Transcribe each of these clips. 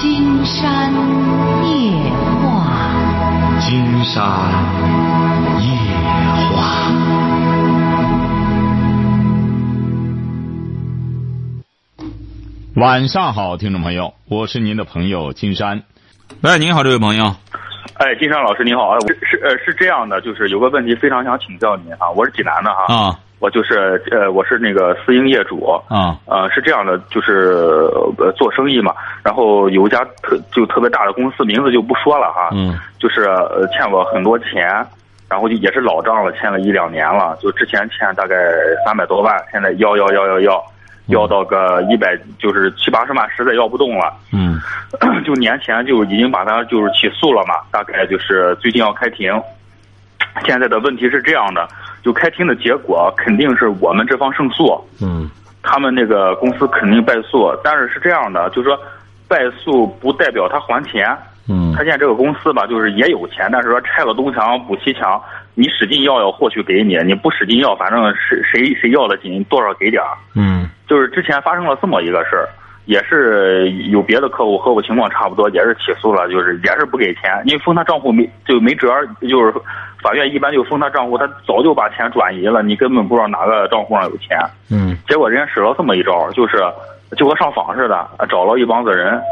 金山夜话，金山夜话。晚上好，听众朋友，我是您的朋友金山。喂，您好，这位朋友。哎，金山老师您好，是是呃是这样的，就是有个问题非常想请教您啊，我是济南的哈，啊我就是呃我是那个私营业主，啊呃是这样的，就是呃做生意嘛，然后有一家特就特别大的公司，名字就不说了哈，嗯就是呃欠我很多钱，然后就也是老账了，欠了一两年了，就之前欠大概三百多万，现在要要要要要，要到个一百就是七八十万，实在要不动了。嗯就年前就已经把他就是起诉了嘛，大概就是最近要开庭。现在的问题是这样的，就开庭的结果肯定是我们这方胜诉，嗯他们那个公司肯定败诉。但是是这样的，就是说败诉不代表他还钱。嗯他现在这个公司吧，就是也有钱，但是说拆了东墙补西墙，你使劲要要或许给你，你不使劲要，反正谁谁谁要的紧，多少给点儿。嗯就是之前发生了这么一个事儿，也是有别的客户和我情况差不多，也是起诉了，就是也是不给钱，因为封他账户没就没辙，就是法院一般就封他账户，他早就把钱转移了，你根本不知道哪个账户上有钱。嗯结果人家使了这么一招，就是就和上访似的，找了一帮子人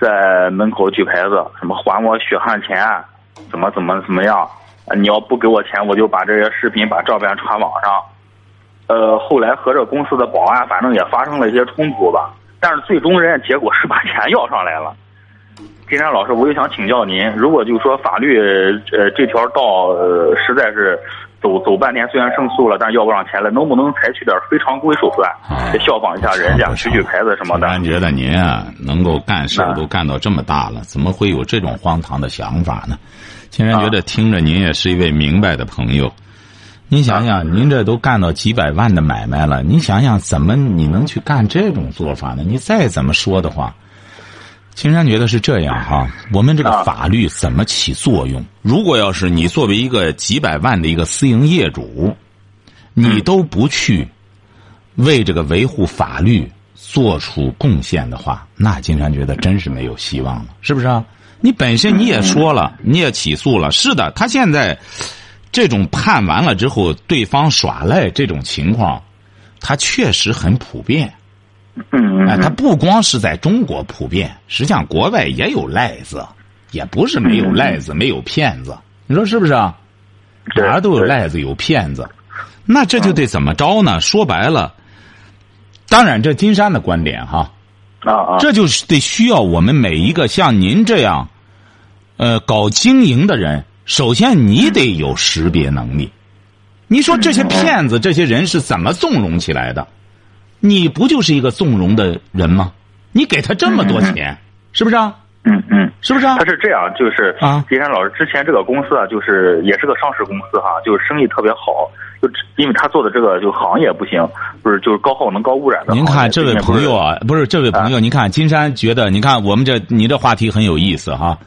在门口举牌子，什么还我血汗钱，怎么怎么怎么样，啊你要不给我钱，我就把这些视频、把照片传网上。呃，后来和这公司的保安反正也发生了一些冲突吧，但是最终人家结果是把钱要上来了。金山老师，我就想请教您，如果就说法律呃这条道呃实在是走走半天，虽然胜诉了，但是要不上钱了，能不能采取点非常规手段，哎效仿一下人家，举举牌子什么的？觉得您啊，能够干事都干到这么大了，怎么会有这种荒唐的想法呢？竟然觉得听着您也是一位明白的朋友。您想想，您这都干到几百万的买卖了，您想想怎么你能去干这种做法呢？你再怎么说的话，青山觉得是这样哈。我们这个啊法律怎么起作用？如果要是你作为一个几百万的一个私营业主，你都不去为这个维护法律做出贡献的话，那金山觉得真是没有希望了，是不是啊？你本身你也说了，你也起诉了，是的，他现在这种判完了之后，对方耍赖这种情况，它确实很普遍。嗯哎，嗯他不光是在中国普遍，实际上国外也有赖子，也不是没有赖子，没有骗子。你说是不是啊？对哪儿都有赖子，有骗子。那这就得怎么着呢？说白了，当然这金山的观点哈，啊啊，这就是得需要我们每一个像您这样，呃，搞经营的人，首先你得有识别能力。你说这些骗子、这些人是怎么纵容起来的？你不就是一个纵容的人吗？你给他这么多钱，是不是啊？嗯嗯。是不是啊他？是这样，就是啊金山老师之前这个公司啊，就是也是个上市公司哈，就是生意特别好，就因为他做的这个就行业不行，不是就是高耗能高污染的。您看这位朋友啊，不是这位朋友，您看金山觉得，你看我们这你这话题很有意思哈。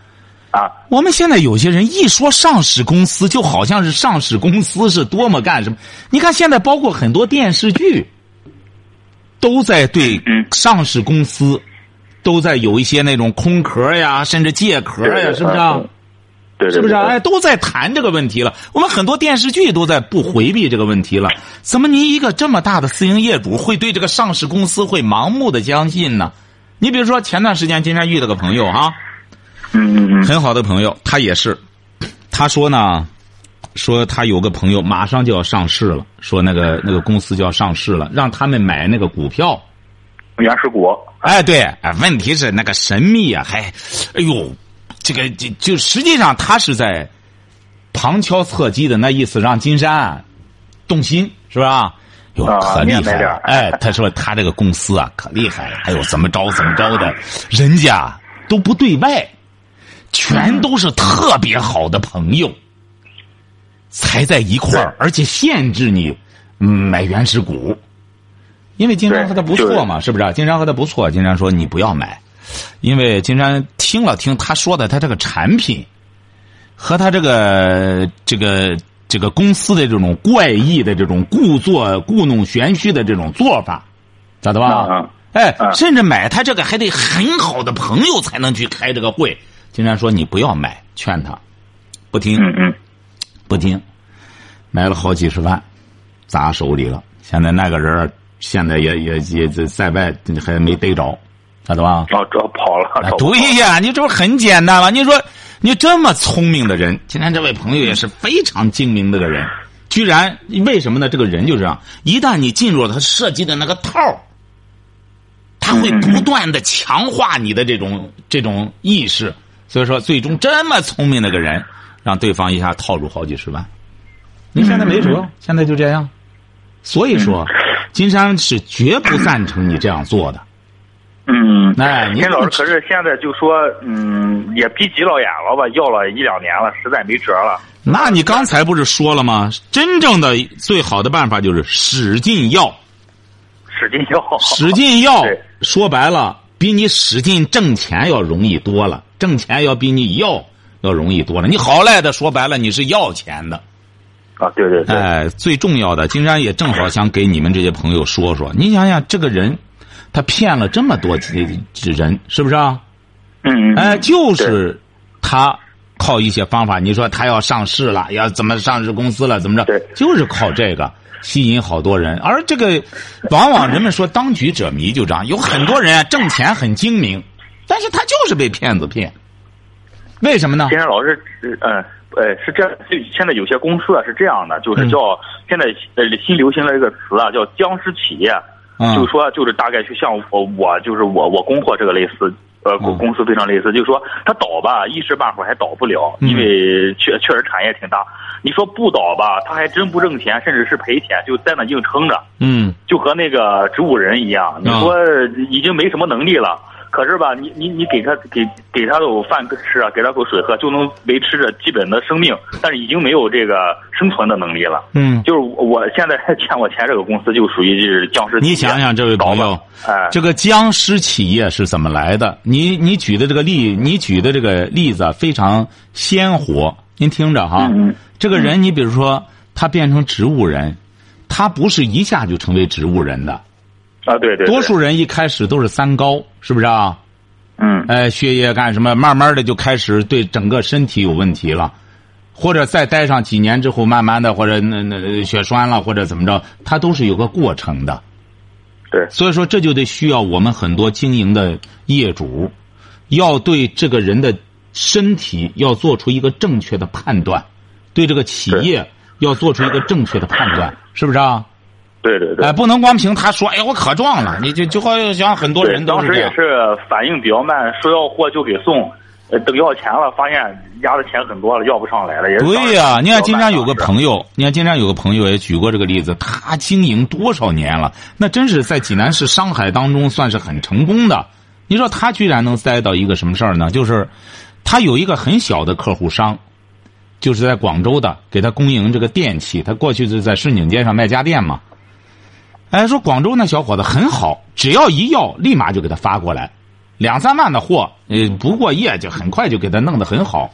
我们现在有些人一说上市公司，就好像是上市公司是多么干什么。你看现在包括很多电视剧，都在对嗯上市公司，都在有一些那种空壳呀，甚至借壳呀，是不是啊？对对对，是不是哎，都在谈这个问题了。我们很多电视剧都在不回避这个问题了。怎么您一个这么大的私营业主会对这个上市公司会盲目的相信呢？你比如说前段时间今天遇到个朋友哈、嗯嗯嗯很好的朋友，他也是，他说呢，说他有个朋友马上就要上市了，说那个那个公司就要上市了，让他们买那个股票。原始股，哎，对，哎，问题是那个神秘啊，还，哎呦，这个就就实际上他是在旁敲侧击的那意思，让金山啊动心，是吧？哟，啊可厉害了！哎，他说他这个公司啊可厉害了，哎呦怎么着怎么着的，人家都不对外，全都是特别好的朋友，才在一块儿，而且限制你嗯买原始股。因为金山和他不错嘛，是不是啊？金山和他不错，金山说你不要买，因为金山听了听他说的，他这个产品和他这个这个这个公司的这种怪异的这种故作故弄玄虚的这种做法，咋的吧？嗯哎，嗯甚至买他这个还得很好的朋友才能去开这个会。金山说你不要买，劝他，不听，不听，买了好几十万，砸手里了。现在那个人现在也也也在在外还没逮着，晓得吧？哦，这跑了，对呀，你这不很简单吗？你说你这么聪明的人，今天这位朋友也是非常精明的个人，居然为什么呢？这个人就这样，一旦你进入了他设计的那个套儿他会不断的强化你的这种这种意识，所以说最终这么聪明的个人，让对方一下套住好几十万。你现在没辙，现在就这样。所以说，金山是绝不赞成你这样做的。嗯，哎，你金老师，可是现在就说，嗯，也逼急了眼了吧？要了一两年了，实在没辙了。那你刚才不是说了吗？真正的最好的办法就是使劲要，使劲要，使劲要。说白了，比你使劲挣钱要容易多了，挣钱要比你要要容易多了。你好赖的说白了，你是要钱的。啊，对对对，哎，最重要的，金山也正好想给你们这些朋友说说。你想想，这个人，他骗了这么多人，是不是啊？嗯嗯，哎，就是他靠一些方法，你说他要上市了，要怎么上市公司了，怎么着对，就是靠这个吸引好多人。而这个，往往人们说当局者迷，就这样，有很多人啊挣钱很精明，但是他就是被骗子骗。为什么呢金？山老师，嗯，呃，是这样，就现在有些公司啊是这样的，就是嗯叫现在呃新流行了一个词啊，叫僵尸企业，嗯就是说就是大概就像我我就是我我供货这个类似。呃，嗯公公司非常类似，就是说它倒吧，一时半会儿还倒不了，嗯因为确确实产业挺大。你说不倒吧，它还真不挣钱，甚至是赔钱，就在那硬撑着。嗯就和那个植物人一样，你说已经没什么能力了，可是吧，你你你给他给给他口饭吃啊，给他口水喝，就能维持着基本的生命，但是已经没有这个生存的能力了。嗯，就是我现在欠我钱这个公司就属于就是僵尸企业。你想想，这位朋友哎，这个僵尸企业是怎么来的？你你举的这个例，你举的这个例子啊非常鲜活。您听着哈，这个人，你比如说他变成植物人，他不是一下就成为植物人的。啊，对对，对多数人一开始都是三高，是不是啊？嗯哎，血液干什么？慢慢的就开始对整个身体有问题了，或者再待上几年之后，慢慢的或者那那血栓了，或者怎么着，它都是有个过程的。对，所以说，这就得需要我们很多经营的业主，要对这个人的身体要做出一个正确的判断，对这个企业要做出一个正确的判断，是不是啊？对对对。哎，不能光凭他说，哎，我可壮了，你就就好像很多，人都当时也是反应比较慢，说要货就给送，呃，等要钱了，发现压的钱很多了，要不上来了。也对呀、你看金山有个，朋友，你看金山有个朋友也举过这个例子，他经营多少年了，那真是在济南市商海当中算是很成功的。你说他居然能栽到一个什么事儿呢？就是他有一个很小的客户商，就是在广州的，给他供应这个电器。他过去是在顺景街上卖家电嘛。哎，说广州那小伙子很好，只要一要，立马就给他发过来，两三万的货，呃，不过夜就很快就给他弄得很好。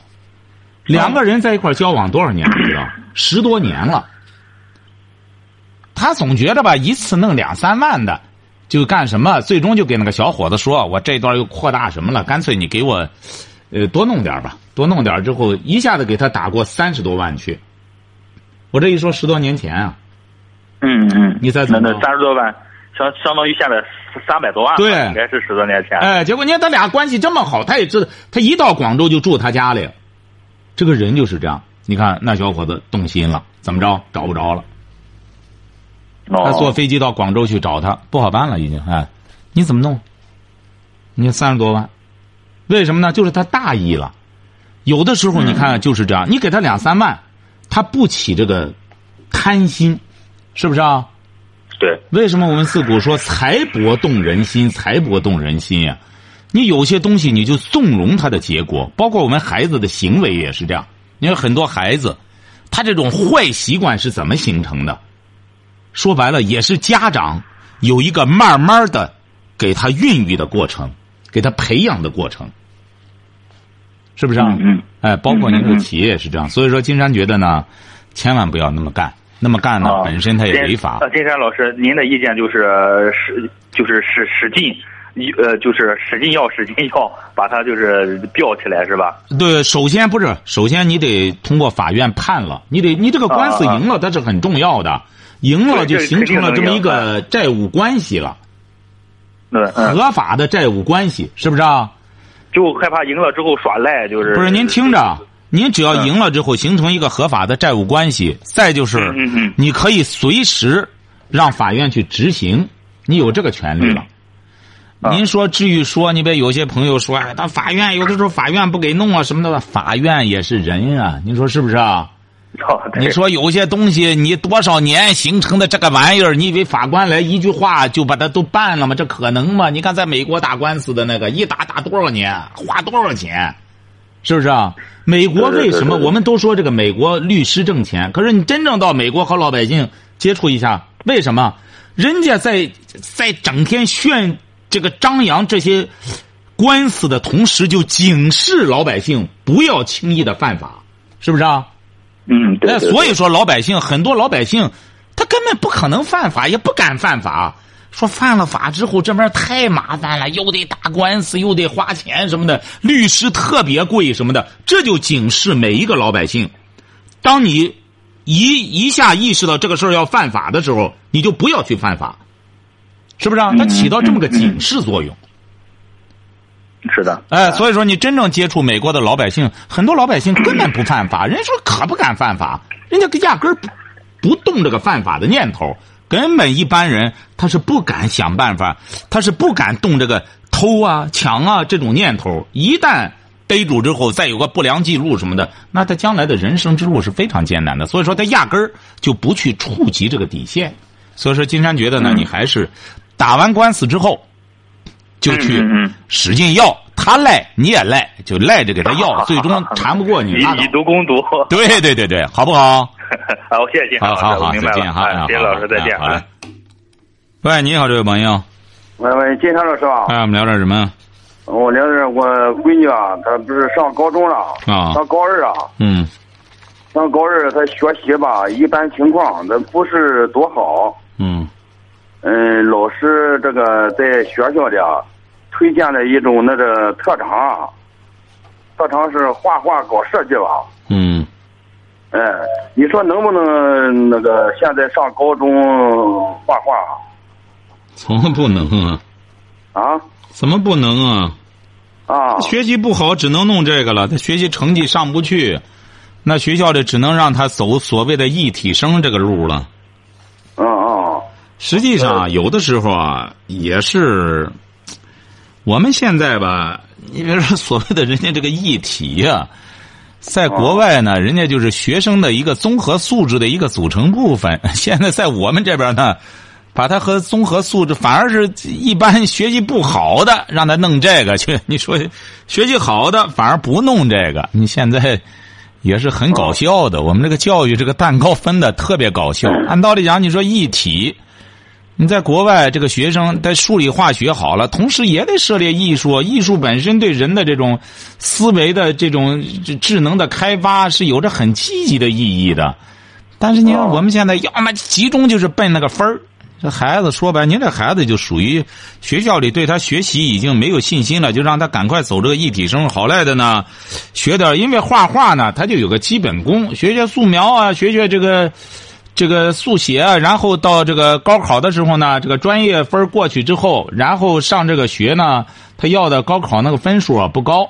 两个人在一块交往多少年？你知道？十多年了。他总觉得吧，一次弄两三万的，就干什么？最终就给那个小伙子说：“我这段又扩大什么了？干脆你给我，呃，多弄点吧，多弄点之后，一下子给他打过三十多万去。”我这一说，十多年前啊，嗯嗯，你猜怎么着那那三十多万，相相当于现在三百多万吧，对应该是十多年前。哎，结果你看他俩关系这么好，他也知道，他一到广州就住他家里。这个人就是这样，你看那小伙子动心了，怎么着？找不着了。哦，他坐飞机到广州去找他，不好办了，已经哎，你怎么弄？你三十多万，为什么呢？就是他大意了。有的时候你看就是这样，你给他两三万，他不起这个贪心，是不是啊？对，为什么我们自古说财帛动人心，财帛动人心呀、你有些东西你就纵容它的结果，包括我们孩子的行为也是这样。你看很多孩子，他这种坏习惯是怎么形成的？说白了，也是家长有一个慢慢的给他孕育的过程，给他培养的过程，是不是啊？嗯嗯哎，包括您这嗯嗯嗯个企业也是这样。所以说，金山觉得呢，千万不要那么干。那么干呢，啊本身他也违法。呃，金山老师，您的意见就是使就是使使劲，一呃就是使劲要使劲要把它就是吊起来是吧？对，首先不是，首先你得通过法院判了，你得你这个官司赢了，它是很重要的，赢了就形成了这么一个债务关系了，嗯嗯，合法的债务关系，是不是啊？就害怕赢了之后耍赖，就是不是，您听着，您只要赢了之后形成一个合法的债务关系，再就是你可以随时让法院去执行，你有这个权利了。您说，至于说，你别有些朋友说，哎，他法院有的时候法院不给弄啊什么的，法院也是人啊，您说是不是啊？哦你说有些东西，你多少年形成的这个玩意儿，你以为法官来一句话就把它都办了吗？这可能吗？你看，在美国打官司的那个，一打打多少年，花多少钱，是不是啊？美国为什么我们都说这个美国律师挣钱？可是你真正到美国和老百姓接触一下，为什么？人家在在整天炫这个张扬这些官司的同时，就警示老百姓不要轻易的犯法，是不是啊？嗯，对那对所以说，老百姓很多老百姓，他根本不可能犯法，也不敢犯法。说犯了法之后，这玩意儿太麻烦了，又得打官司，又得花钱什么的，律师特别贵什么的，这就警示每一个老百姓：当你一一下意识到这个事儿要犯法的时候，你就不要去犯法，是不是啊？它起到这么个警示作用。是的，哎，所以说你真正接触美国的老百姓，很多老百姓根本不犯法，人家说可不敢犯法，人家压根儿不不动这个犯法的念头，根本一般人他是不敢想办法，他是不敢动这个偷啊、抢啊这种念头。一旦逮住之后，再有个不良记录什么的，那他将来的人生之路是非常艰难的。所以说，他压根儿就不去触及这个底线。所以说，金山觉得呢，嗯你还是打完官司之后。就去使劲要，他赖你也赖，就赖着给他要，最终 缠不过你，以以。毒攻毒。对对对对，好不好？好，谢谢好好好，明白了。再见哈，哎好金老师再见。好嘞哎。喂，你好，这位朋友，喂喂，金山老师吧，哎，我们聊点什么？我聊点我闺女啊，她不是上高中了，啊上高二啊，嗯上高二她学习吧一般情况，那不是多好。嗯嗯，老师这个在学校里啊，推荐了一种那个特长啊，特长是画画搞设计吧。嗯，哎，你说能不能那个现在上高中画画怎么不能啊？啊？怎么不能啊？啊，学习不好，只能弄这个了。他学习成绩上不去，那学校里只能让他走所谓的艺体生这个路了。嗯嗯实际上啊，有的时候啊，也是我们现在吧，你比如说所谓的人家这个艺体呀、在国外呢，人家就是学生的一个综合素质的一个组成部分。现在在我们这边呢，把它和综合素质反而是一般学习不好的，让他弄这个 去。你说学习好的反而不弄这个，你现在也是很搞笑的。我们这个教育这个蛋糕分的特别搞笑。按道理讲，你说一体。你在国外，这个学生在数理化学好了，同时也得涉猎艺术。艺术本身对人的这种思维的这种智能的开发是有着很积极的意义的。但是你看，我们现在要么集中就是奔那个分儿。这孩子说白，您这孩子就属于学校里对他学习已经没有信心了，就让他赶快走这个一体生。好赖的呢，学点，因为画画呢，他就有个基本功，学学素描啊，学学这个。这个速写啊，然后到这个高考的时候呢，这个专业分过去之后，然后上这个学呢，他要的高考那个分数啊不高，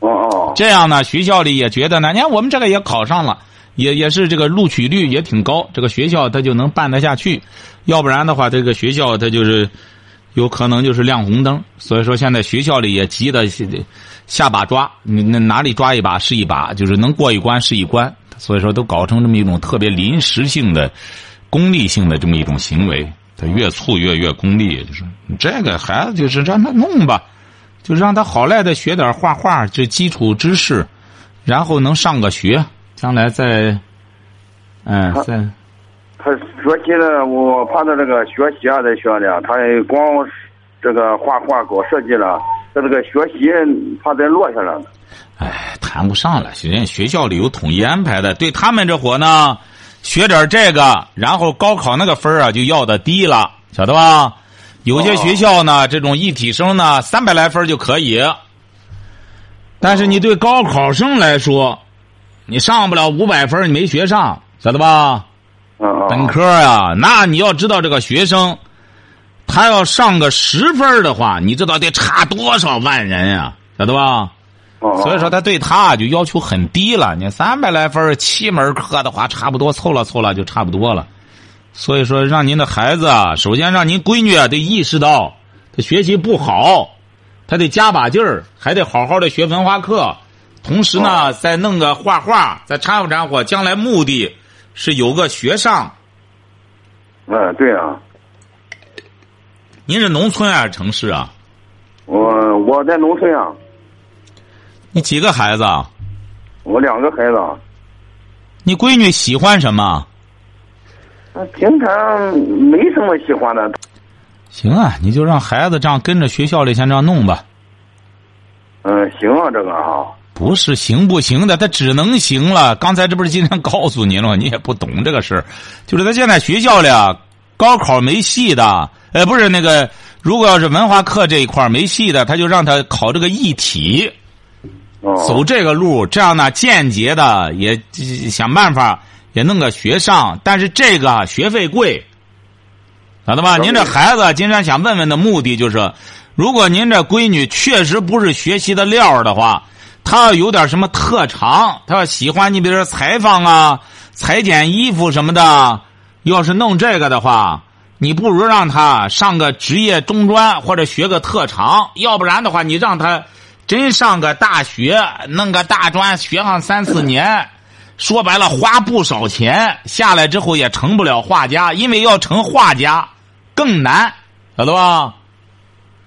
哦哦这样呢，学校里也觉得呢，你看我们这个也考上了，也也是这个录取率也挺高，这个学校他就能办得下去，要不然的话，这个学校他就是有可能就是亮红灯。所以说，现在学校里也急得下把抓，你那哪里抓一把是一把，就是能过一关是一关。所以说，都搞成这么一种特别临时性的、功利性的这么一种行为，他越促越越功利。就是这个孩子，就是让他弄吧，就让他好赖的学点画画，这基础知识，然后能上个学，将来再，嗯，他再他学习的，我怕他这个学习啊，在学校里啊，他光这个画画搞设计了，他这个学习怕再落下来了。哎，谈不上了。人家学校里有统一安排的，对他们这伙呢，学点这个，然后高考那个分啊就要的低了，晓得吧？有些学校呢，这种一体生呢，三百来分就可以。但是你对高考生来说，你上不了五百分，你没学上，晓得吧？本科呀，那你要知道这个学生，他要上个十分的话，你知道得差多少万人呀？晓得吧？哦所以说他对他就要求很低了。你三百来分七门课的话，差不多凑了凑了就差不多了。所以说，让您的孩子啊，首先让您闺女啊得意识到，他学习不好，他得加把劲儿，还得好好的学文化课，同时呢，再弄个画画，再掺和掺和，将来目的是有个学上。嗯，对啊，您是农村还是城市啊？我我在农村啊，你几个孩子啊？我两个孩子啊，你闺女喜欢什么？啊平常没什么喜欢的。行啊，你就让孩子这样跟着学校里先这样弄吧。嗯，行啊，这个啊，不是行不行的，他只能行了。刚才这不是今天告诉你了吗？你也不懂这个事儿，就是他现在学校里啊，高考没戏的。呃，不是那个，如果要是文化课这一块儿没戏的，他就让他考这个艺体，哦，走这个路，这样呢，间接的也想办法也弄个学上。但是这个啊学费贵，晓得吧？您这孩子今天想问问的目的就是，如果您这闺女确实不是学习的料儿的话，她要有点什么特长，她要喜欢你，比如说裁缝啊、裁剪衣服什么的，要是弄这个的话，你不如让她上个职业中专或者学个特长，要不然的话，你让她真上个大学，弄个大专，学上三四年。说白了，花不少钱，下来之后也成不了画家，因为要成画家更难，晓得吧？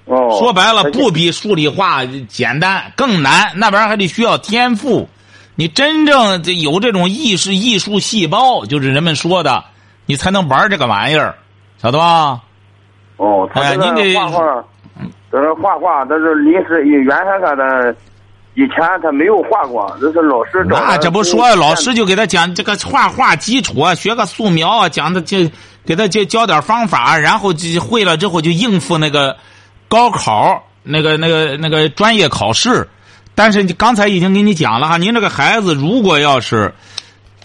哦，说白了，不比数理化简单，更难。那玩意儿还得需要天赋。你真正这有这种艺术艺术细胞，就是人们说的，你才能玩这个玩意儿，晓得吧？哦，他您得画画，这是画画，这是临时原先他的，以前他没有画过，这是老师找那这不说老师就给他讲这个画画基础啊，学个素描啊，讲的这给他教教点方法，然后就会了之后就应付那个高考那个那个那个专业考试。但是你刚才已经给你讲了哈，您这个孩子如果要是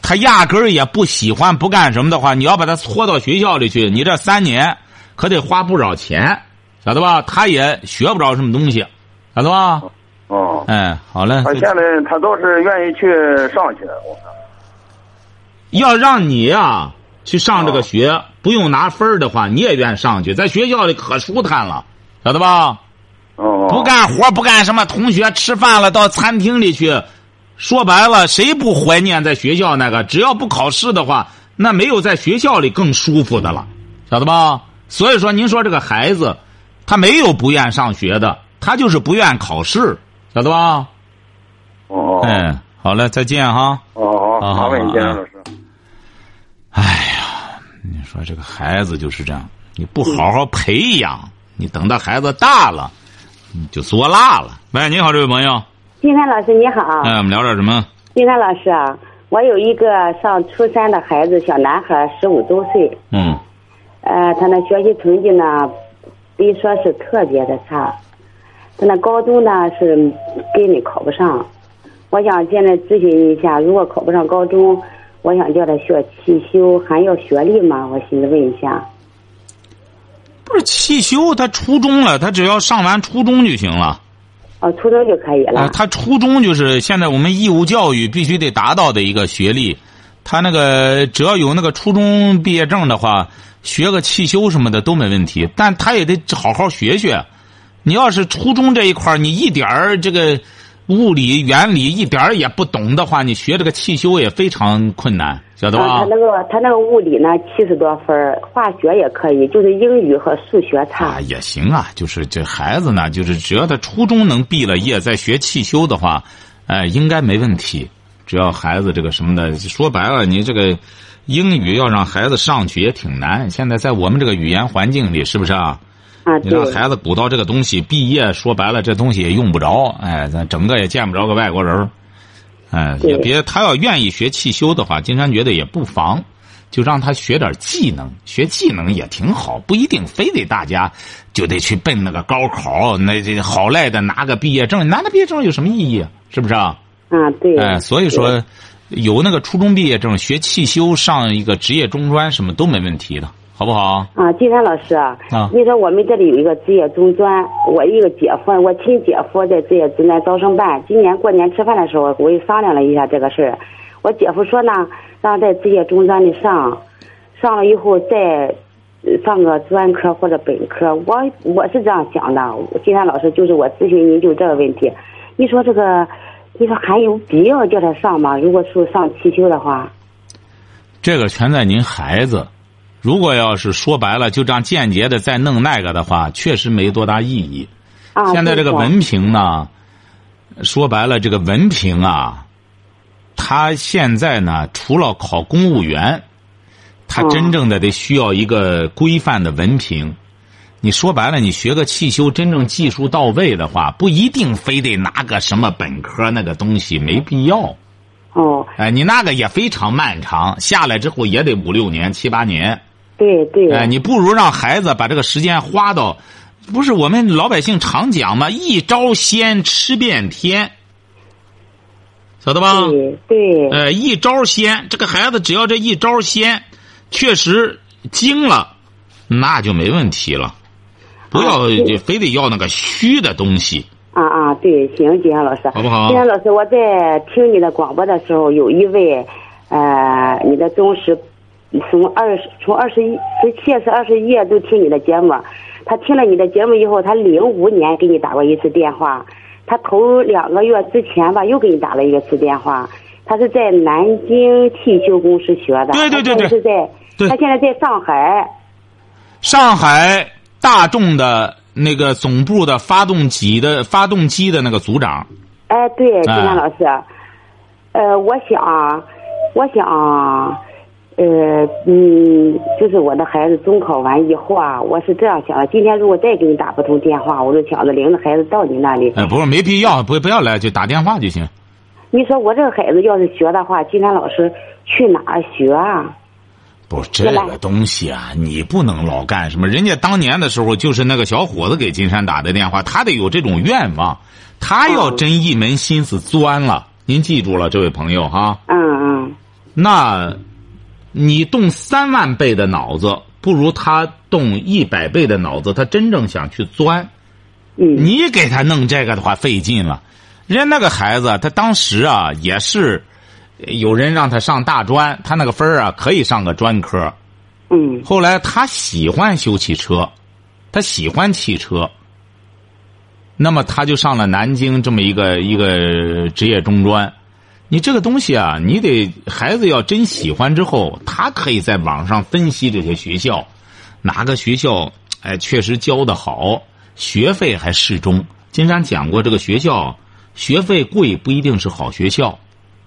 他压根儿也不喜欢不干什么的话，你要把他搓到学校里去，你这三年可得花不少钱，晓得吧？他也学不着什么东西，晓得吧？哦，哎，好嘞。他现在他倒是愿意去上去，我看要让你呀、去上这个学，不用拿分儿的话，你也愿意上去，在学校里可舒坦了，晓得吧？哦，不干活，不干什么，同学吃饭了到餐厅里去，说白了，谁不怀念在学校那个？只要不考试的话，那没有在学校里更舒服的了，晓得吧？所以说，您说这个孩子，他没有不愿上学的，他就是不愿考试，晓得吧？哦，哎，好嘞，再见哈。哦，好好，麻烦你，好好见老师。哎呀，你说这个孩子就是这样，你不好好培养，你等到孩子大了，你就作辣了。喂，你好，这位朋友，金山老师你好，哎，我们聊点什么？金山老师啊，我有一个上初三的孩子，小男孩，十五周岁，嗯呃，他那学习成绩呢，别说是特别的差，他那高中呢是根本考不上。我想现在咨询一下，如果考不上高中，我想叫他学汽修，还要学历吗？我寻思问一下。不是汽修，他初中了，他只要上完初中就行了。哦，初中就可以了。啊，他初中就是现在我们义务教育必须得达到的一个学历。他那个只要有那个初中毕业证的话，学个汽修什么的都没问题。但他也得好好学学。你要是初中这一块儿你一点儿这个物理原理一点儿也不懂的话，你学这个汽修也非常困难，晓得啊，吧他？那个他那个物理呢七十多分儿化学也可以，就是英语和数学差。啊，也行啊，就是这孩子呢，就是只要他初中能毕了业，再学汽修的话，呃，应该没问题。只要孩子这个什么的，说白了，你这个英语要让孩子上去也挺难。现在在我们这个语言环境里，是不是啊？啊，你让。孩子鼓捣这个东西，毕业说白了，这东西也用不着。哎，咱整个也见不着个外国人儿。哎，也别他要愿意学汽修的话，金山觉得也不妨。就让他学点技能，学技能也挺好，不一定非得大家就得去奔那个高考，那这好赖的拿个毕业证，拿那毕业证有什么意义啊？是不是啊？啊，对。哎，所以说，有那个初中毕业证，学汽修上一个职业中专，什么都没问题的，好不好？啊，金山老师啊，你说我们这里有一个职业中专，我一个姐夫，我亲姐夫在职业中专招生办，今年过年吃饭的时候，我也商量了一下这个事儿，我姐夫说呢。让在职业中专里上，上了以后再上个专科或者本科。我我是这样想的，金山老师就是我咨询您就这个问题。你说这个，你说还有必要叫他上吗？如果说上汽修的话，这个全在您孩子。如果要是说白了，就这样间接的再弄那个的话，确实没多大意义。啊，现在这个文凭呢，说白了，这个文凭啊。他现在呢，除了考公务员，他真正的得需要一个规范的文凭。你说白了，你学个汽修，真正技术到位的话，不一定非得拿个什么本科那个东西，没必要。哦。哎，你那个也非常漫长，下来之后也得五六年、七八年。对对。哎，你不如让孩子把这个时间花到，不是我们老百姓常讲嘛？一招鲜吃遍天。晓得吧？对，呃，一招鲜，这个孩子只要这一招鲜，确实精了，那就没问题了。不要非得要那个虚的东西。啊啊，对，行，金山老师，好不好？金山老师，我在听你的广播的时候，有一位呃，你的忠实，从二十从二十一十七是二十一页都听你的节目，他听了你的节目以后，他零五年给你打过一次电话。他头两个月之前吧，又给你打了一个次电话。他是在南京汽修公司学的，对对对对，是在，他现在在上海。上海大众的那个总部的发动机的发动机的那个组长。哎，对，金山老师，呃，我想，我想。呃，嗯，就是我的孩子中考完以后啊，我是这样想的。今天如果再给你打不通电话，我就想着领着孩子到你那里。哎，不是，没必要，不不要来，就打电话就行。你说我这个孩子要是学的话，金山老师去哪儿学啊？不，这个东西啊，你不能老干什么。人家当年的时候，就是那个小伙子给金山打的电话，他得有这种愿望，他要真一门心思钻了。您记住了，这位朋友哈。嗯嗯。那。你动三万倍的脑子，不如他动一百倍的脑子。他真正想去钻，你给他弄这个的话费劲了。人家那个孩子，他当时啊也是有人让他上大专，他那个分啊可以上个专科。嗯。后来他喜欢修汽车，他喜欢汽车，那么他就上了南京这么一个一个职业中专。你这个东西啊，你得孩子要真喜欢之后，他可以在网上分析这些学校，哪个学校哎确实教的好，学费还适中。金山讲过，这个学校学费贵不一定是好学校。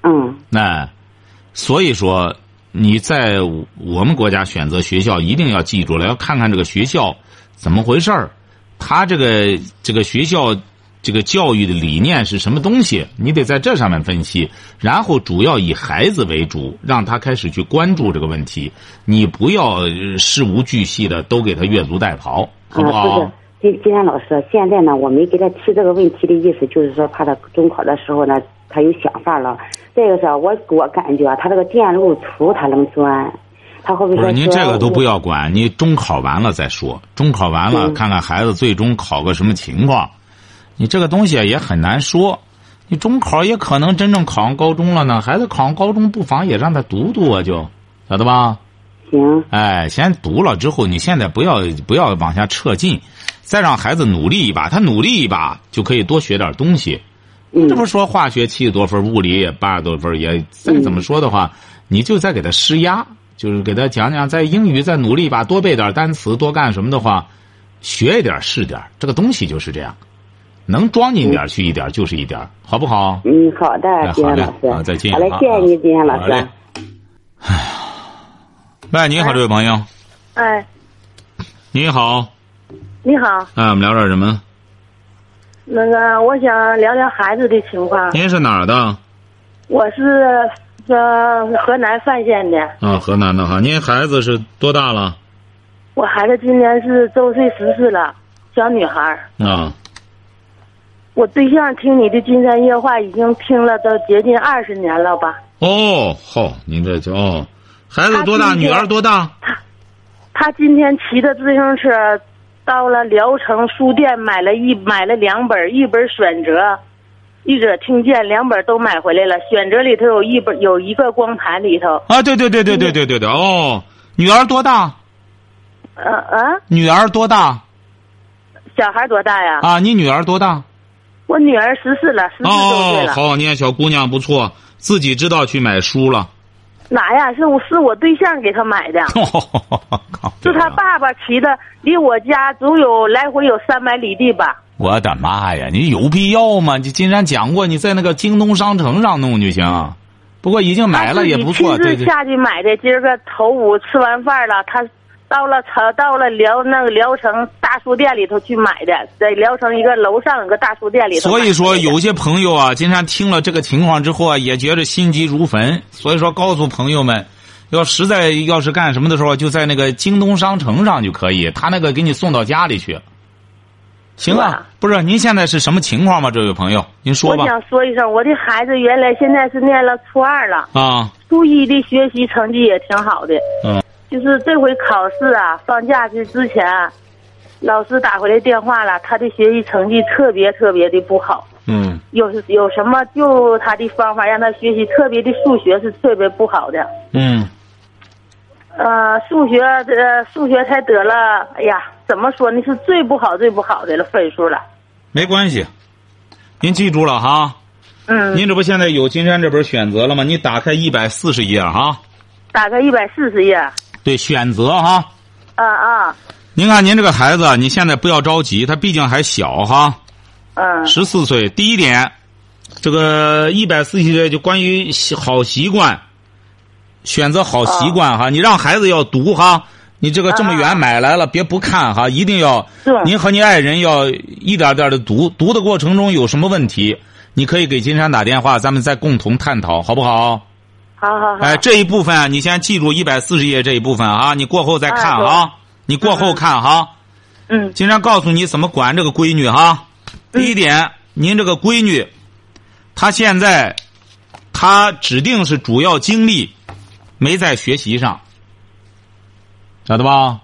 嗯。那所以说你在我们国家选择学校，一定要记住了，要看看这个学校怎么回事儿，他这个这个学校。这个教育的理念是什么东西？你得在这上面分析，然后主要以孩子为主，让他开始去关注这个问题。你不要事无巨细的都给他越俎代庖，好不好？不是，金金山老师，现在呢，我没给他提这个问题的意思，就是说怕他中考的时候呢，他有想法了。再一个是，我我感觉他这个电路图他能钻，他会不会？不是，您这个都不要管，你中考完了再说。中考完了，看看孩子最终考个什么情况。你这个东西也很难说，你中考也可能真正考上高中了呢。孩子考上高中，不妨也让他读读啊，就晓得吧？行。哎，先读了之后，你现在不要不要往下撤进，再让孩子努力一把。他努力一把，就可以多学点东西。这不说化学七十多分，物理也八十多分，也再怎么说的话，你就再给他施压，就是给他讲讲，在英语再努力一把，多背点单词，多干什么的话，学一点是点。这个东西就是这样。能装进点去一点就是一点，好不好？嗯，好的，金山老师。好，再见。好嘞，谢谢你，金山老师。哎呀，喂，你好，这位朋友。哎。你好。你好。哎，我们聊点什么？那个，我想聊聊孩子的情况。您是哪儿的？我是呃河南范县的。啊，河南的哈。您孩子是多大了？我孩子今年是周岁十四了，小女孩儿。啊，我对象听你的《金山夜话》已经听了都接近二十年了吧？哦，好，您这就哦，孩子多大？女儿多大？他今天骑着自行车到了聊城书店，买了一买了两本，一本选择，一者听见，两本都买回来了。选择里头有一本有一个光盘里头，啊，对对对对对对对对，哦，女儿多大？呃啊，女儿多大？小孩多大呀？啊，你女儿多大？我女儿十四了，十四周岁哦，了。好，你看小姑娘不错，自己知道去买书了。哪呀？是我是我对象给他买的，靠是他爸爸骑的，离我家足有来回有三百里地吧。我的妈呀！你有必要吗？你金山讲过，你在那个京东商城上弄就行。不过已经买了也不错，对对。他自己亲自下去买的。今儿个头午吃完饭了，他到了朝到了聊那个聊城大书店里头去买的，在聊城一个楼上有个大书店里头。所以说，有些朋友啊，今天听了这个情况之后啊，也觉得心急如焚。所以说，告诉朋友们，要实在要是干什么的时候，就在那个京东商城上就可以，他那个给你送到家里去。行啊，不是您现在是什么情况吗？这位朋友，您说吧。我想说一声，我的孩子原来现在是念了初二了，啊，初一的学习成绩也挺好的。嗯。就是这回考试啊，放假去之前，老师打回来电话了，他的学习成绩特别特别的不好。嗯有有什么就他的方法让他学习，特别的数学是特别不好的。嗯呃，数学呃数学才得了，哎呀，怎么说呢？是最不好最不好的了分数了。没关系，您记住了哈。嗯，您这不现在有金山这本选择了吗？你打开一百四十页哈。打开一百四十页。对，选择哈。啊啊您看，您这个孩子，你现在不要着急，他毕竟还小哈，嗯十四岁。第一点，这个一百四十岁就关于好习惯，选择好习惯哈。你让孩子要读哈，你这个这么远买来了，别不看哈，一定要是。您和您爱人要一点点的读，读的过程中有什么问题，你可以给金山打电话，咱们再共同探讨，好不好？好好好。哎，这一部分啊，你先记住一百四十页这一部分啊，你过后再看啊啊，你过后看哈。嗯经常告诉你怎么管这个闺女哈。第一点，您这个闺女，她现在，她指定是主要精力没在学习上，晓得吧？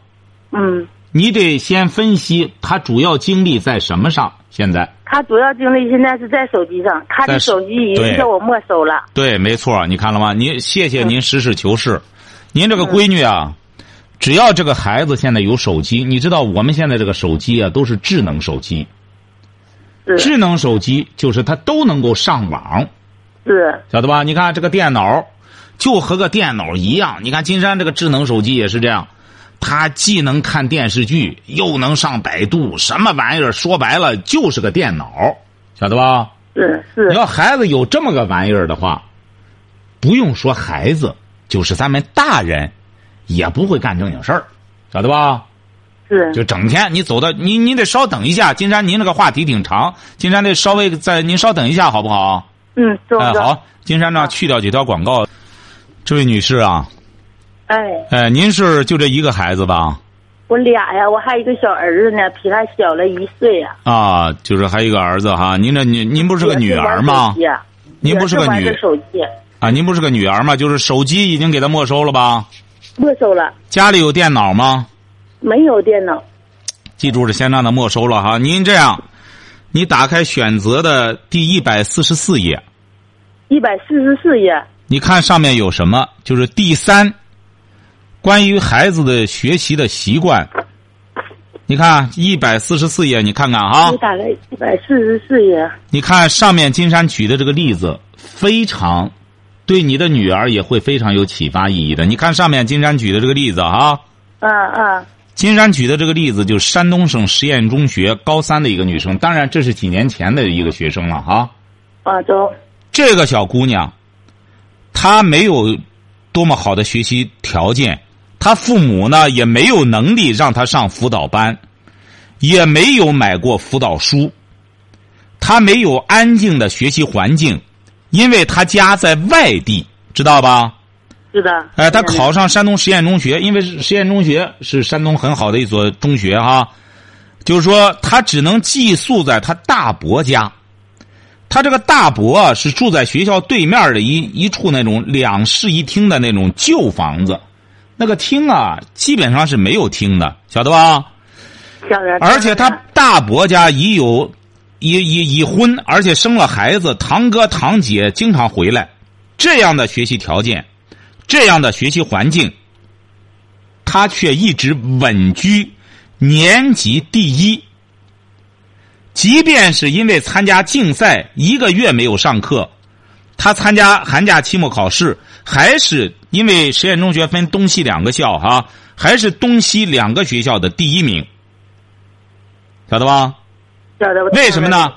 嗯，你得先分析他主要精力在什么上。现在，他主要精力现在是在手机上，他的手手机已经叫我没收了。对，没错，你看了吗？您谢谢您实事求是。您这个闺女啊，只要这个孩子现在有手机，你知道我们现在这个手机啊都是智能手机，智能手机就是它都能够上网。是晓得吧？你看这个电脑，就和个电脑一样。你看金山这个智能手机也是这样，它既能看电视剧，又能上百度，什么玩意儿？说白了就是个电脑，晓得吧？是是你要孩子有这么个玩意儿的话，不用说孩子，就是咱们大人，也不会干正经事儿，晓得吧？是就整天你走到你你得稍等一下，金山您这个话题挺长，金山得稍微再您稍等一下好不好？嗯。好，金山呢去掉几条广告。这位女士啊，哎，哎，您是就这一个孩子吧？我俩呀，我还有一个小儿子呢，比他小了一岁呀。啊，就是还有一个儿子哈。您这您您不是个女儿吗？您不是个女手机，啊，您不是个女儿吗？就是手机已经给他没收了吧？没收了，家里有电脑吗？没有电脑。记住是，先让他没收了哈。您这样，你打开选择的第一百四十四页，一百四十四页，你看上面有什么？就是第三，关于孩子的学习的习惯。你看一百四十四页，你看看啊你，打开一百四十四页，你看上面金山举的这个例子，非常对你的女儿也会非常有启发意义的。你看上面金山举的这个例子啊，啊啊，金山举的这个例子就是山东省实验中学高三的一个女生，当然这是几年前的一个学生了哈。啊中，这个小姑娘，她没有多么好的学习条件，她父母呢也没有能力让他上辅导班，也没有买过辅导书，他没有安静的学习环境，因为他家在外地知道吧？是的。哎，他考上山东实验中学，因为实验中学是山东很好的一所中学哈。就是说，他只能寄宿在他大伯家。他这个大伯是住在学校对面的一一处那种两室一厅的那种旧房子，那个听啊，基本上是没有听的，晓得吧？晓得。而且他大伯家已有已已已婚，而且生了孩子，堂哥堂姐经常回来，这样的学习条件，这样的学习环境，他却一直稳居年级第一。即便是因为参加竞赛一个月没有上课，他参加寒假期末考试，还是因为实验中学分东西两个校哈，还是东西两个学校的第一名，晓得吧？晓得。为什么呢？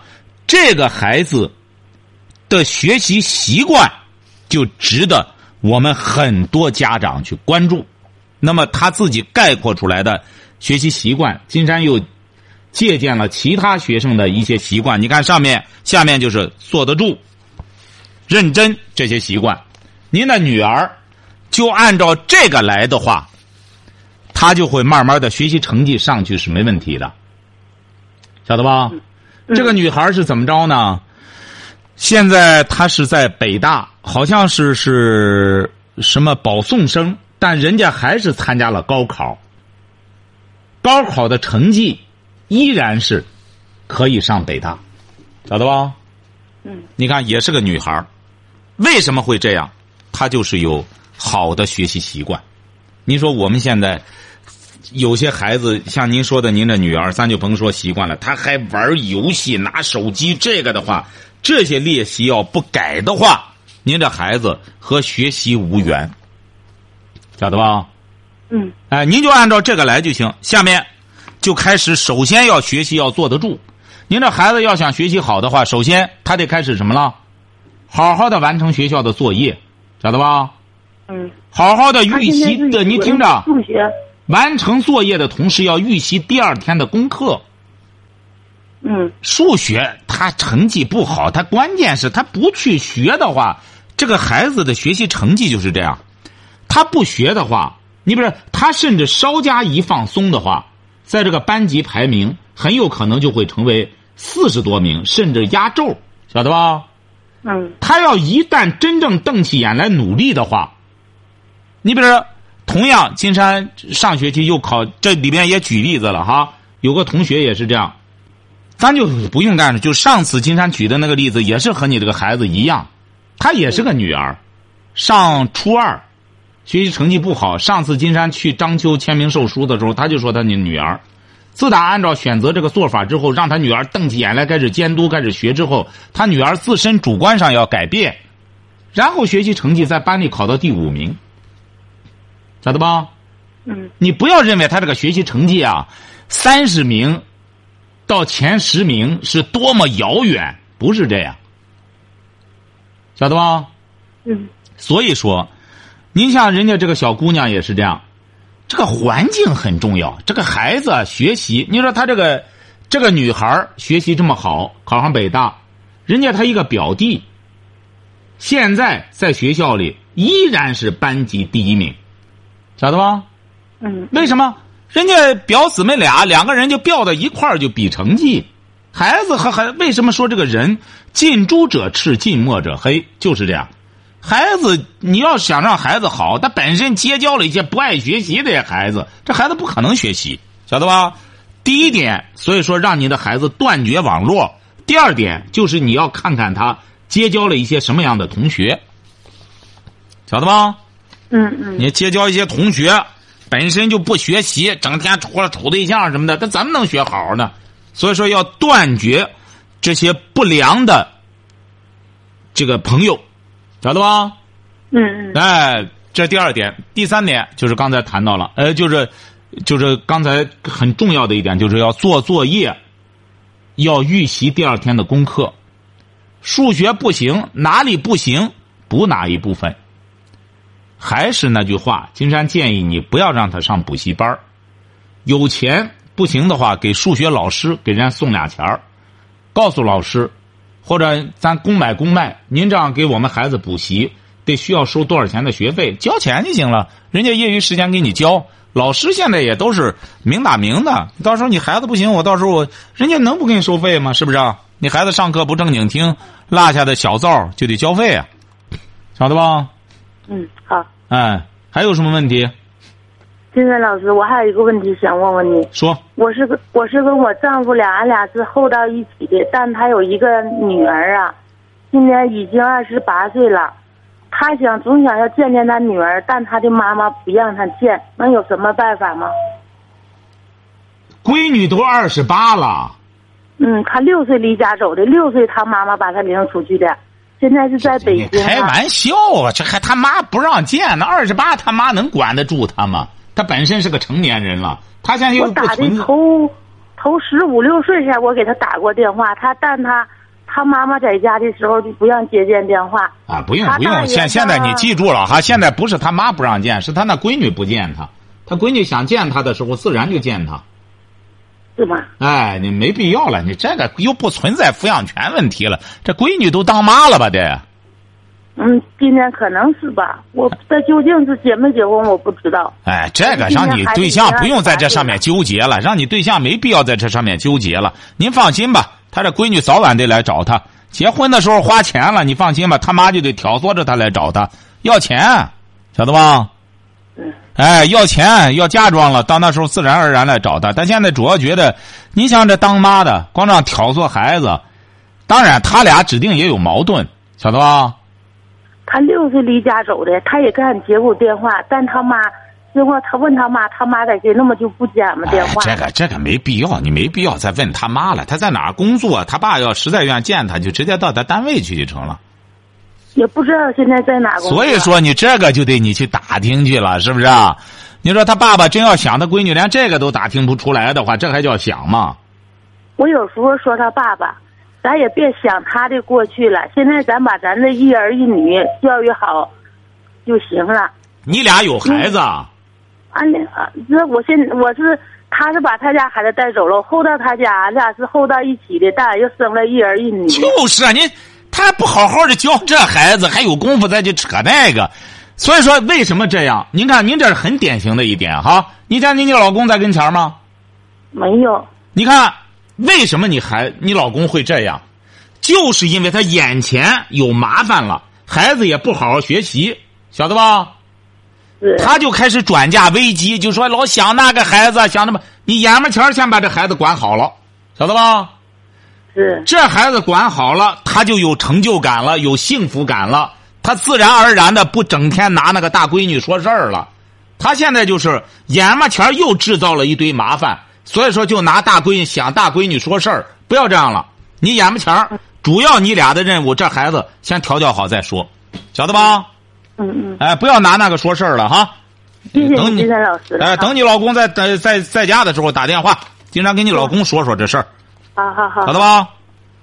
这个孩子的学习习惯就值得我们很多家长去关注。那么他自己概括出来的学习习惯，金山又。借鉴了其他学生的一些习惯，你看上面、下面就是坐得住、认真这些习惯。您的女儿就按照这个来的话，她就会慢慢的学习成绩上去是没问题的，晓得吧？这个女孩是怎么着呢？现在她是在北大，好像是是什么保送生，但人家还是参加了高考，高考的成绩。依然是可以上北大，晓得吧？嗯，你看也是个女孩为什么会这样？他就是有好的学习习惯。您说我们现在有些孩子，像您说的，您的女儿，咱就甭说习惯了，她还玩游戏、拿手机，这个的话，这些劣习要不改的话，您这孩子和学习无缘，晓得吧？嗯，哎，您就按照这个来就行。下面。就开始，首先要学习要坐得住。您这孩子要想学习好的话，首先他得开始什么了？好好的完成学校的作业，晓得吧？嗯。好好的预习的，你听着。数学。完成作业的同时要预习第二天的功课。嗯。数学他成绩不好，他关键是他不去学的话，这个孩子的学习成绩就是这样。他不学的话，你比如他甚至稍加一放松的话。在这个班级排名很有可能就会成为四十多名，甚至压轴，晓得吧？嗯。他要一旦真正瞪起眼来努力的话，你比如说，同样金山上学期又考，这里边也举例子了哈。有个同学也是这样，咱就不用干了。就上次金山举的那个例子，也是和你这个孩子一样，她也是个女儿，上初二。学习成绩不好。上次金山去章丘签名售书的时候，他就说他的女儿，自打按照选择这个做法之后，让他女儿瞪起眼来开始监督、开始学之后，他女儿自身主观上要改变，然后学习成绩在班里考到第五名，晓得吧？嗯。你不要认为他这个学习成绩啊，三十名到前十名是多么遥远，不是这样，晓得吧？嗯。所以说。您像人家这个小姑娘也是这样，这个环境很重要。这个孩子学习，你说他这个这个女孩学习这么好，考上北大，人家他一个表弟，现在在学校里依然是班级第一名，晓得吧？嗯。为什么？人家表姊妹俩两个人就飙到一块儿就比成绩，孩子和孩为什么说这个人近朱者赤，近墨者黑，就是这样。孩子，你要想让孩子好，他本身结交了一些不爱学习的孩子，这孩子不可能学习，晓得吧？第一点，所以说让你的孩子断绝网络；第二点，就是你要看看他结交了一些什么样的同学，晓得吧？嗯嗯。你结交一些同学，本身就不学习，整天除了处对象什么的，他怎么能学好呢？所以说要断绝这些不良的这个朋友。晓得吧？嗯嗯。哎，这第二点，第三点就是刚才谈到了，呃，就是就是刚才很重要的一点，就是要做作业，要预习第二天的功课。数学不行，哪里不行，补哪一部分。还是那句话，金山建议你不要让他上补习班有钱不行的话，给数学老师给人家送俩钱儿，告诉老师。或者咱公买公卖，您这样给我们孩子补习，得需要收多少钱的学费，交钱就行了。人家业余时间给你教，老师现在也都是明打明的。到时候你孩子不行，我到时候我人家能不给你收费吗？是不是啊？你孩子上课不正经听，落下的小灶就得交费啊，晓得吧？嗯，好。哎，还有什么问题？金山老师，我还有一个问题想问问你。说。我是跟我是跟我丈夫俩，俺俩是后到一起的，但他有一个女儿啊，今年已经二十八岁了，他想总想要见见他女儿，但他的妈妈不让他见，能有什么办法吗？闺女都二十八了。嗯，他六岁离家走的，六岁他妈妈把他领出去的，现在是在北京。开玩笑啊，这还他妈不让见？那二十八他妈能管得住他吗？他本身是个成年人了，他现在又不存。头头十五六岁前，我给他打过电话，他但他他妈妈在家的时候就不让接见电话。啊，不用不用，现现在你记住了哈，现在不是他妈不让见，是他那闺女不见他，他闺女想见他的时候，自然就见他。是吗？哎，你没必要了，你这个又不存在抚养权问题了，这闺女都当妈了吧？得。嗯，今天可能是吧，我这究竟是结没结婚，我不知道。哎，这个让你对象不用在这上面纠结了，让你对象没必要在这上面纠结了。您放心吧，他这闺女早晚得来找他。结婚的时候花钱了，你放心吧，他妈就得挑唆着他来找他要钱，晓得吧？嗯。哎，要钱要嫁妆了，到那时候自然而然来找他。但现在主要觉得，你像这当妈的，光这样挑唆孩子，当然他俩指定也有矛盾，晓得吧？他六岁离家走的，他也跟俺接过电话，但他妈结果他问他妈，他妈在这，那么就不接俺们电话。这个这个没必要，你没必要再问他妈了。他在哪儿工作？他爸要实在愿见他，就直接到他单位去就成了。也不知道现在在哪工作。所以说，你这个就得你去打听去了，是不是？你说他爸爸真要想他闺女，连这个都打听不出来的话，这还叫想吗？我有时候说他爸爸。咱也别想他的过去了，现在咱把咱这一儿一女教育好就行了。你俩有孩子？啊俺俩，这我现我是他是把他家孩子带走了，后到他家，俺俩是后到一起的，但又生了一儿一女。就是啊，您他还不好好的教这孩子，还有功夫再去扯那个，所以说为什么这样？您看，您这是很典型的一点哈。你家你你老公在跟前吗？没有。你看。为什么你还你老公会这样？就是因为他眼前有麻烦了，孩子也不好好学习，晓得吧？他就开始转嫁危机，就说老想那个孩子，想那么，你眼巴前先把这孩子管好了，晓得吧？是。这孩子管好了，他就有成就感了，有幸福感了，他自然而然的不整天拿那个大闺女说事儿了。他现在就是眼巴前又制造了一堆麻烦。所以说，就拿大闺女想大闺女说事儿，不要这样了。你眼巴前儿，主要你俩的任务，这孩子先调教好再说，晓得吧？嗯嗯。哎，不要拿那个说事儿了哈。谢谢金山老师。哎，等你老公在在在在家的时候打电话，经常跟你老公说说这事儿。好好好。晓得吧？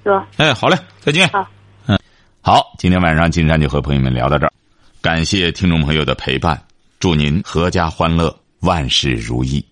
说。哎，好嘞，再见。好。嗯，好，今天晚上金山就和朋友们聊到这儿，感谢听众朋友的陪伴，祝您阖家欢乐，万事如意。